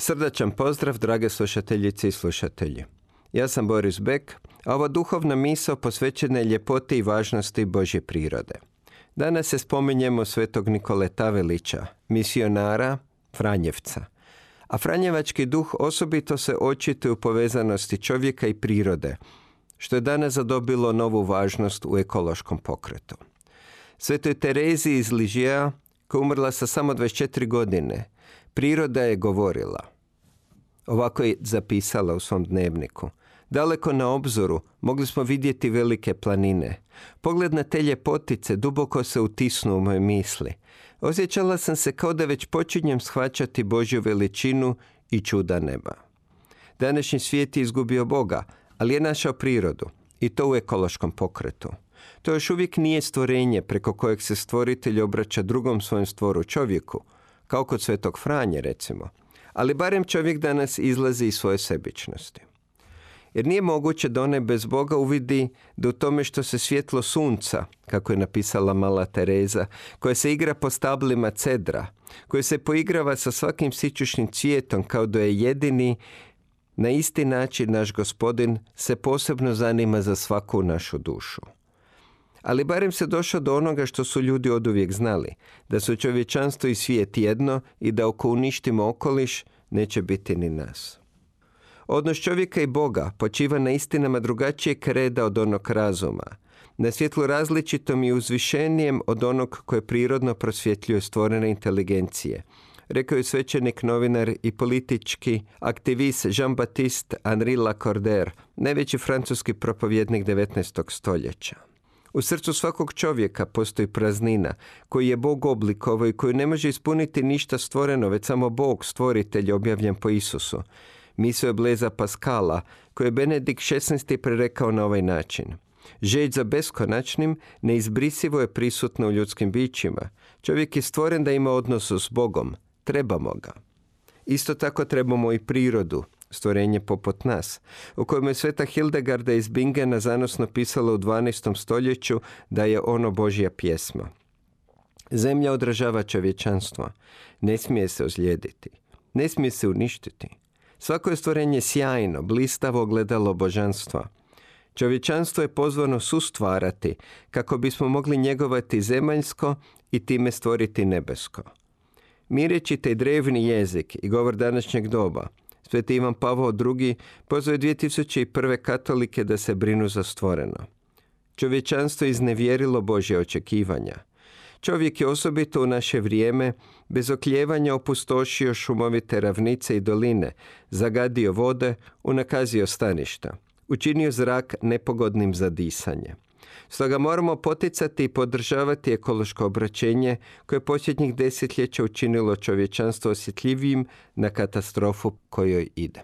Srdačan pozdrav, drage slušateljice i slušatelji. Ja sam Boris Bek, a ova duhovna misao posvećena je ljepoti i važnosti Božje prirode. Danas se spominjemo svetog Nikole Tavelića, misionara Franjevca. A Franjevački duh osobito se očituje u povezanosti čovjeka i prirode, što je danas zadobilo novu važnost u ekološkom pokretu. Svetoj Terezi iz Ližija, koja umrla sa samo 24 godine, priroda je govorila. Ovako je zapisala u svom dnevniku. Daleko na obzoru mogli smo vidjeti velike planine. Pogled na te ljepotice duboko se utisnu u moje misli. Osjećala sam se kao da već počinjem shvaćati Božju veličinu i čuda neba. Današnji svijet je izgubio Boga, ali je našao prirodu i to u ekološkom pokretu. To još uvijek nije stvorenje preko kojeg se stvoritelj obraća drugom svojem stvoru čovjeku, kao kod svetog Franje recimo, ali barem čovjek danas izlazi iz svoje sebičnosti. Jer nije moguće da one bez Boga uvidi da u tome što se svjetlo sunca, kako je napisala mala Tereza, koja se igra po stablima cedra, koja se poigrava sa svakim sićušnim cvijetom kao da je jedini na isti način naš gospodin se posebno zanima za svaku našu dušu. Ali barem se došao do onoga što su ljudi oduvijek znali, da su čovječanstvo i svijet jedno i da oko uništimo okoliš neće biti ni nas. Odnos čovjeka i Boga počiva na istinama drugačijeg reda od onog razuma, na svjetlu različitom i uzvišenijem od onog koje prirodno prosvjetljuje stvorene inteligencije – rekao je svećenik, novinar i politički aktivist Jean-Baptiste Henri Lacordaire, najveći francuski propovjednik 19. stoljeća. U srcu svakog čovjeka postoji praznina koji je Bog oblikovao i koju ne može ispuniti ništa stvoreno, već samo Bog, stvoritelj objavljen po Isusu. Misao je Bleza Paskala, koje je Benedikt XVI. prerekao na ovaj način. Žeć za beskonačnim neizbrisivo je prisutno u ljudskim bićima. Čovjek je stvoren da ima odnos s Bogom, trebamo ga. Isto tako trebamo i prirodu, stvorenje poput nas, u kojem je sveta Hildegarda iz Bingena zanosno pisala u 12. stoljeću da je ono Božja pjesma. Zemlja odražava čovječanstvo, ne smije se ozlijediti, ne smije se uništiti. Svako je stvorenje sjajno, blistavo gledalo božanstva. Čovječanstvo je pozvano sustvarati kako bismo mogli njegovati zemaljsko i time stvoriti nebesko. Mireći taj drevni jezik i govor današnjeg doba, Sveti Ivan Pavao II. pozvao je 2001. katolike da se brinu za stvoreno. Čovječanstvo iznevjerilo Božje očekivanja. Čovjek je osobito u naše vrijeme bez okljevanja opustošio šumovite ravnice i doline, zagadio vode, unakazio staništa, učinio zrak nepogodnim za disanje. Stoga moramo poticati i podržavati ekološko obraćenje koje je posljednjih desetljeća učinilo čovječanstvo osjetljivijim na katastrofu kojoj ide.